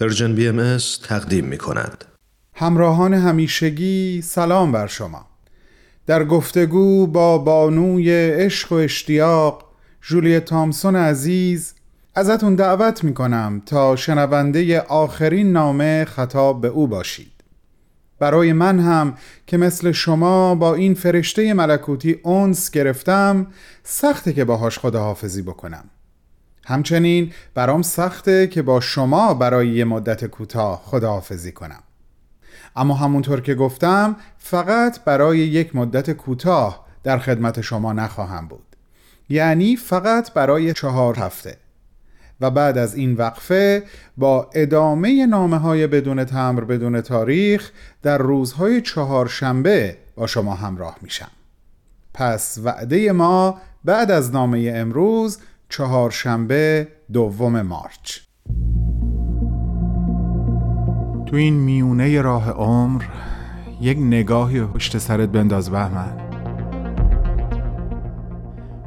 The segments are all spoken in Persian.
Persian BM تقدیم می کند. همراهان همیشگی سلام بر شما. در گفتگو با بانوی عشق و اشتیاق جولیت تامسون عزیز ازتون دعوت می کنم تا شنونده آخرین نامه خطاب به او باشید. برای من هم که مثل شما با این فرشته ملکوتی انس گرفتم سخته که باهاش خداحافظی بکنم. همچنین برام سخته که با شما برای یه مدت کوتاه خداحافظی کنم. اما همونطور که گفتم فقط برای یک مدت کوتاه در خدمت شما نخواهم بود. یعنی فقط برای چهار هفته. و بعد از این وقفه با ادامه نامه های بدون تمر بدون تاریخ در روزهای چهارشنبه با شما همراه میشم. پس وعده ما بعد از نامه امروز چهارشنبه دوم مارچ. تو این میونه راه عمر یک نگاهی پشت سرت بنداز بهمن.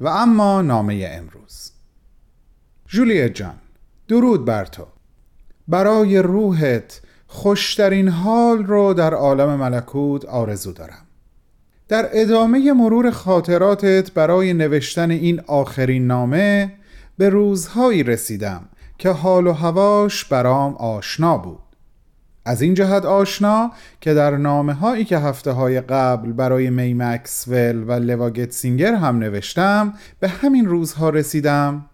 و اما نامه امروز. جولیت جان درود بر تو. برای روحت خوشترین حال رو در عالم ملکوت آرزو دارم. در ادامه مرور خاطراتت برای نوشتن این آخرین نامه به روزهایی رسیدم که حال و هواش برام آشنا بود. از این جهت آشنا که در نامه هایی که هفته های قبل برای می مکسول و لواگت سینگر هم نوشتم به همین روزها رسیدم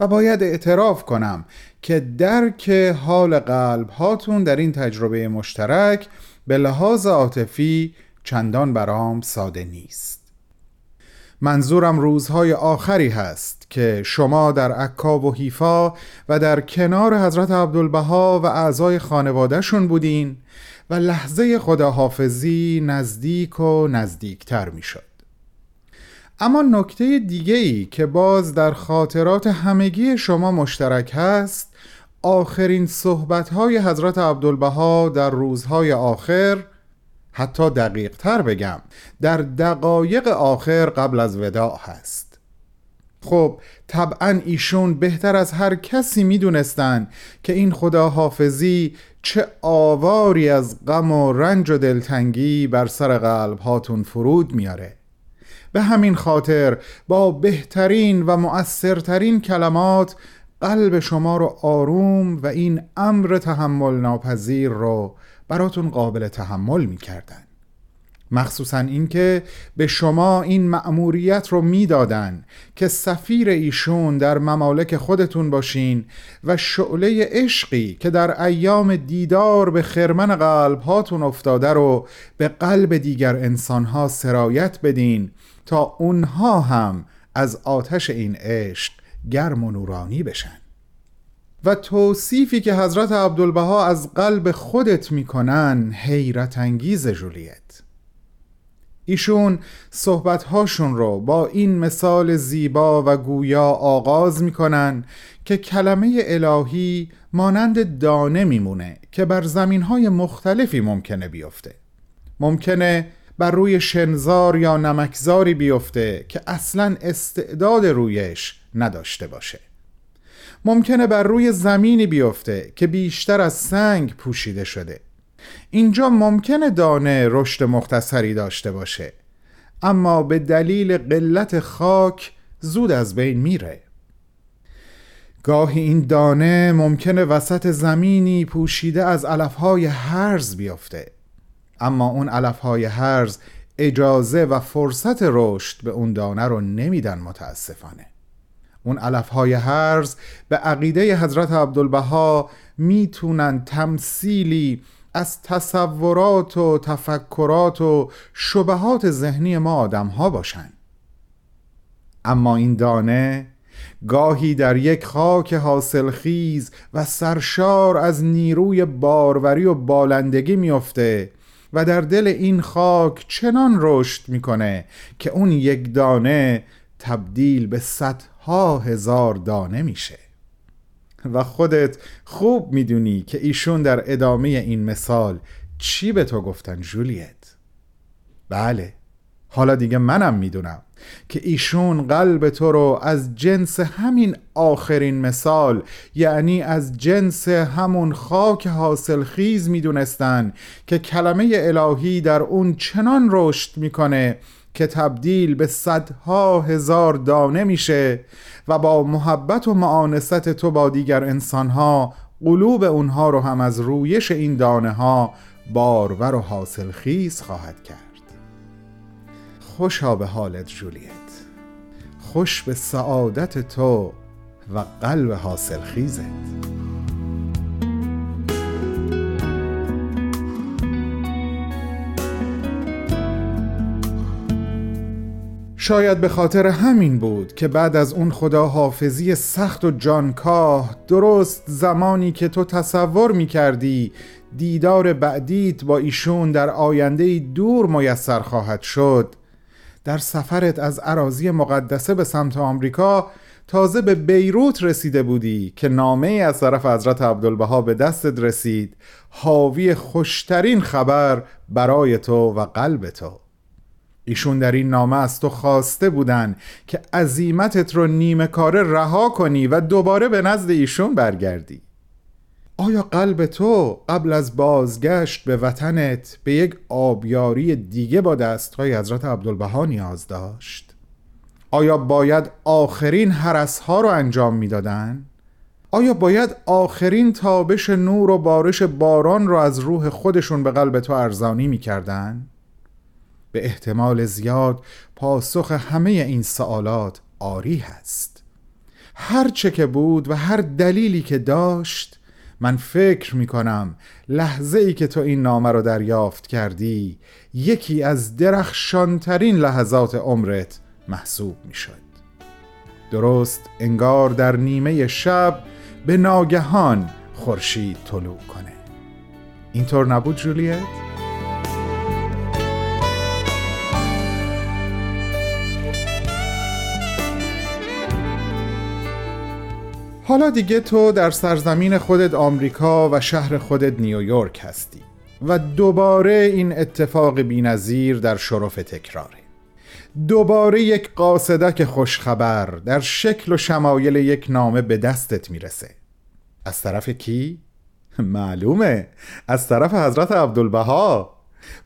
و باید اعتراف کنم که درک حال قلب هاتون در این تجربه مشترک به لحاظ عاطفی چندان برام ساده نیست. منظورم روزهای آخری هست که شما در عکا و حیفا و در کنار حضرت عبدالبها و اعضای خانوادهشون بودین و لحظه خداحافظی نزدیک و نزدیکتر می شد. اما نکته دیگه ای که باز در خاطرات همگی شما مشترک هست آخرین صحبتهای حضرت عبدالبها در روزهای آخر حتی دقیق تر بگم در دقایق آخر قبل از وداع هست. خب طبعا ایشون بهتر از هر کسی می‌دونستن که این خداحافظی چه آواری از غم و رنج و دلتنگی بر سر قلب هاتون فرود میاره به همین خاطر با بهترین و مؤثرترین کلمات قلب شما رو آروم و این امر تحمل ناپذیر رو براتون قابل تحمل می‌کردن. مخصوصا اینکه به شما این مأموریت رو می‌دادن که سفیر ایشون در ممالک خودتون باشین و شعله عشقی که در ایام دیدار به خرمن قلب هاتون افتاده رو به قلب دیگر انسانها سرایت بدین تا اونها هم از آتش این عشق گرم و نورانی بشن. و توصیفی که حضرت عبدالبها از قلب خودت می‌کنن حیرت انگیز جولیت ایشون صحبتهاشون رو با این مثال زیبا و گویا آغاز می‌کنن که کلمه الهی مانند دانه میمونه که بر زمینهای مختلفی ممکنه بیفته. ممکنه بر روی شنزار یا نمکزاری بیفته که اصلا استعداد رویش نداشته باشه. ممکنه بر روی زمینی بیفته که بیشتر از سنگ پوشیده شده. اینجا ممکنه دانه رشد مختصری داشته باشه اما به دلیل قلت خاک زود از بین میره. گاهی این دانه ممکنه وسط زمینی پوشیده از علفهای هرز بیفته اما اون علفهای هرز اجازه و فرصت رشد به اون دانه رو نمیدن متاسفانه. اون علفهای هرز به عقیده حضرت عبدالبها می‌تونن تمثیلی از تصورات و تفکرات و شبهات ذهنی ما آدم ها باشن. اما این دانه گاهی در یک خاک حاصلخیز و سرشار از نیروی باروری و بالندگی میافته و در دل این خاک چنان رشد می‌کنه که اون یک دانه تبدیل به صدها هزار دانه میشه. و خودت خوب می‌دونی که ایشون در ادامه این مثال چی به تو گفتن جولیت. بله حالا دیگه منم می‌دونم که ایشون قلب تو رو از جنس همین آخرین مثال یعنی از جنس همون خاک حاصل خیز می‌دونستن که کلمه الهی در اون چنان رشد می‌کنه که تبدیل به صدها هزار دانه میشه و با محبت و معانست تو با دیگر انسانها قلوب اونها رو هم از رویش این دانه ها بارور و حاصل خیز خواهد کرد. خوشا به حالت جولیت. خوش به سعادت تو و قلب حاصل خیزت شاید به خاطر همین بود که بعد از اون خدا حافظی سخت و جانکاه درست زمانی که تو تصور می کردی دیدار بعدیت با ایشون در آینده دور میسر خواهد شد. در سفرت از عراضی مقدسه به سمت آمریکا تازه به بیروت رسیده بودی که نامه از طرف حضرت عبدالبها به دستت رسید. حاوی خوشترین خبر برای تو و قلب تو. ایشون در این نامه از تو خواسته بودن که عظیمتت رو نیمه کاره رها کنی و دوباره به نزد ایشون برگردی آیا قلب تو قبل از بازگشت به وطنت به یک آبیاری دیگه با دستهای حضرت عبدالبها نیاز داشت؟ آیا باید آخرین حرسها رو انجام می‌دادن؟ آیا باید آخرین تابش نور و بارش باران رو از روح خودشون به قلب تو ارزانی می‌کردن؟ به احتمال زیاد پاسخ همه این سوالات آری هست. هر چه که بود و هر دلیلی که داشت من فکر می کنم لحظه ای که تو این نامه رو دریافت کردی یکی از درخشانترین لحظات عمرت محسوب می شد درست انگار در نیمه شب به ناگهان خورشید طلوع کنه. اینطور نبود جولیت؟ حالا دیگه تو در سرزمین خودت آمریکا و شهر خودت نیویورک هستی و دوباره این اتفاق بینظیر در شرف تکراره. دوباره یک قاصدک خوشخبر در شکل و شمایل یک نامه به دستت می‌رسه. از طرف کی؟ معلومه. از طرف حضرت عبدالبها.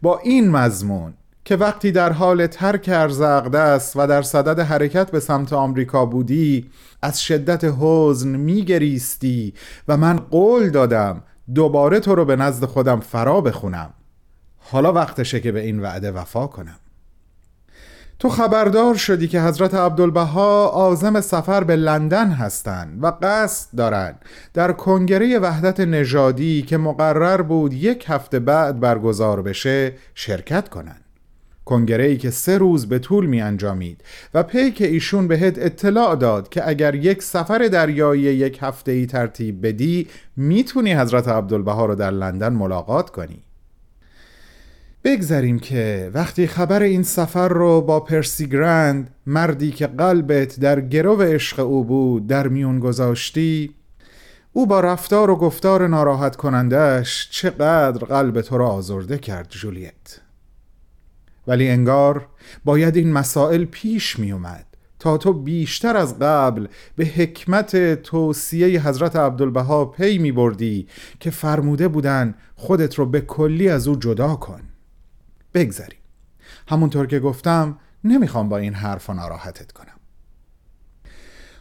با این مضمون که وقتی در حال ترک ارز است و در صدد حرکت به سمت آمریکا بودی از شدت حزن میگریستی و من قول دادم دوباره تو رو به نزد خودم فرا بخونم. حالا وقتشه که به این وعده وفا کنم. تو خبردار شدی که حضرت عبدالبها آزم سفر به لندن هستند و قصد دارند در کنگره وحدت نژادی که مقرر بود یک هفته بعد برگزار بشه شرکت کنند. کنگره ای که سه روز به طول می انجامید و پی که ایشون بهت اطلاع داد که اگر یک سفر دریایی یک هفته ای ترتیب بدی می‌تونی حضرت عبدالبها رو در لندن ملاقات کنی. بگذریم که وقتی خبر این سفر رو با پرسی گرند مردی که قلبت در گرو عشق او بود در میون گذاشتی او با رفتار و گفتار ناراحت کنندش چقدر قلب تو را آزرده کرد جولیت. ولی انگار باید این مسائل پیش می اومد تا تو بیشتر از قبل به حکمت توصیه حضرت عبدالبها پی می بردی که فرموده بودن خودت رو به کلی از او جدا کن. بگذاریم همونطور که گفتم نمی‌خوام با این حرف ناراحتت کنم.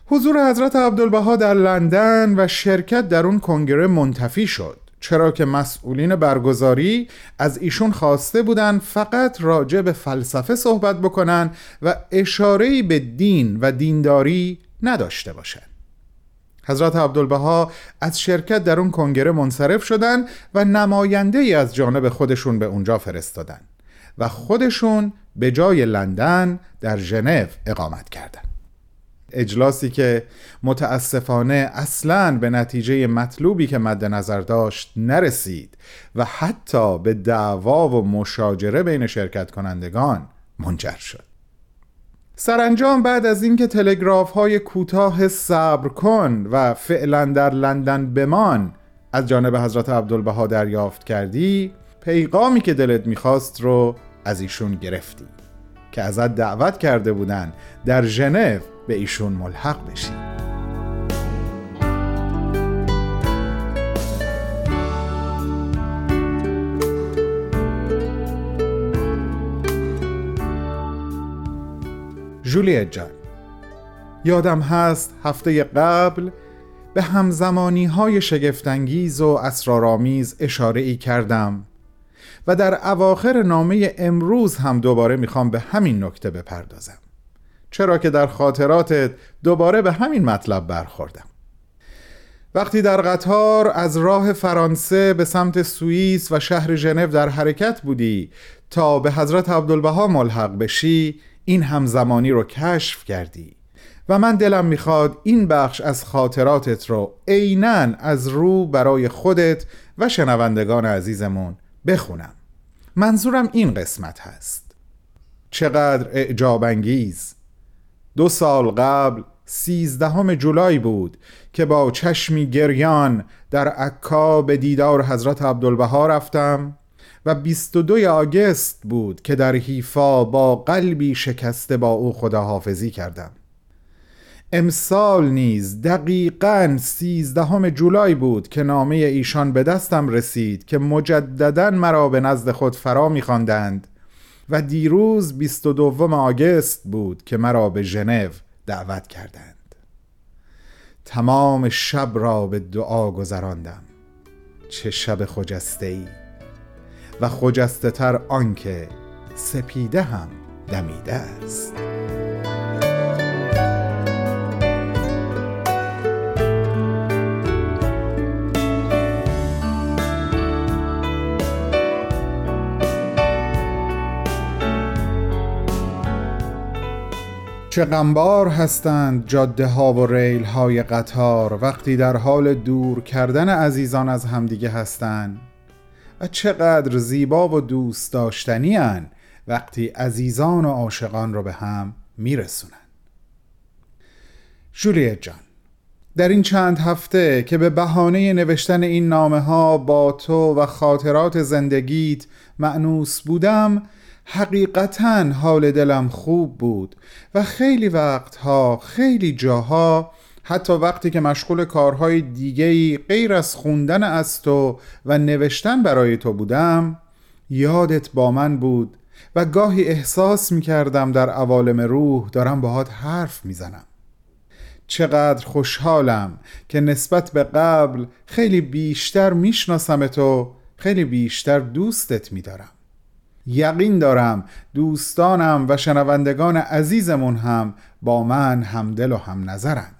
حضور حضرت عبدالبها در لندن و شرکت در اون کنگره منتفی شد. چرا که مسئولین برگزاری از ایشون خواسته بودن فقط راجع به فلسفه صحبت بکنن و اشارهی به دین و دینداری نداشته باشند. حضرت عبدالبها از شرکت در اون کنگره منصرف شدن و نماینده ای از جانب خودشون به اونجا فرستادن و خودشون به جای لندن در ژنو اقامت کردند. اجلاسی که متاسفانه اصلا به نتیجه مطلوبی که مد نظر داشت نرسید و حتی به دعوا و مشاجره بین شرکت کنندگان منجر شد. سرانجام بعد از اینکه تلگراف های کوتاه صبر کن و فعلا در لندن بمان از جانب حضرت عبدالبها دریافت کردی پیغامی که دلت می‌خواست رو از ایشون گرفتی که ازت دعوت کرده بودن در ژنو به ایشون ملحق بشی. جولیت جان یادم هست هفته قبل به همزمانی های شگفتانگیز و اسرارآمیز اشاره ای کردم و در اواخر نامه امروز هم دوباره می‌خوام به همین نکته بپردازم. چرا که در خاطراتت دوباره به همین مطلب برخوردم. وقتی در قطار از راه فرانسه به سمت سوئیس و شهر ژنو در حرکت بودی تا به حضرت عبدالبها ملحق بشی این همزمانی رو کشف کردی و من دلم می‌خواد این بخش از خاطراتت رو عینا از رو برای خودت و شنوندگان عزیزمون بخونم. منظورم این قسمت هست. چقدر اعجاب انگیز! دو سال قبل سیزدهم جولای بود که با چشمی گریان در عکا به دیدار حضرت عبدالبها رفتم و 22 آگست بود که در حیفا با قلبی شکسته با او خداحافظی کردم. امسال نیز دقیقا سیزدهم جولای بود که نامه ایشان به دستم رسید که مجددا مرا به نزد خود فرا میخواندند و دیروز 22 آگست بود که مرا به ژنو دعوت کردند. تمام شب را به دعا گذراندم. چه شب خجسته ای و خجسته تر آنکه سپیده هم دمیده است. چه غمبار هستند جاده ها و ریل های قطار وقتی در حال دور کردن عزیزان از همدیگه هستند. و چقدر زیبا و دوست داشتنی هن وقتی عزیزان و عاشقان رو به هم میرسونن. جولیت جان در این چند هفته که به بهانه نوشتن این نامه ها با تو و خاطرات زندگیت معنوس بودم حقیقتا حال دلم خوب بود و خیلی وقتها خیلی جاها حتی وقتی که مشغول کارهای دیگهی غیر از خوندن از تو و نوشتن برای تو بودم یادت با من بود و گاهی احساس می کردم در عوالم روح دارم باهات حرف می‌زنم. چقدر خوشحالم که نسبت به قبل خیلی بیشتر می‌شناسم تو خیلی بیشتر دوستت میدارم. یقین دارم دوستانم و شنوندگان عزیزمون هم با من همدل و هم نظرن.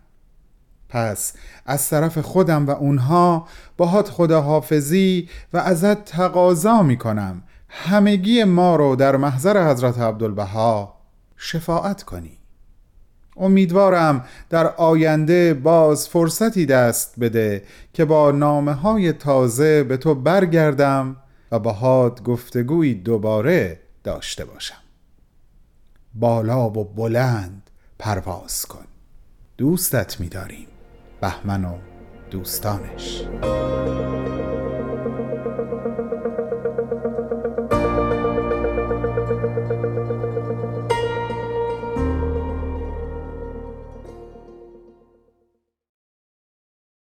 پس از طرف خودم و اونها باهات خداحافظی و ازت تقاضا می‌کنم. همگی ما رو در محضر حضرت عبدالبها شفاعت کنی. امیدوارم در آینده باز فرصتی دست بده که با نامه های تازه به تو برگردم و باهات گفتگوی دوباره داشته باشم. بالا و بلند پرواز کن. دوستت می‌داریم. بهمن و دوستانش.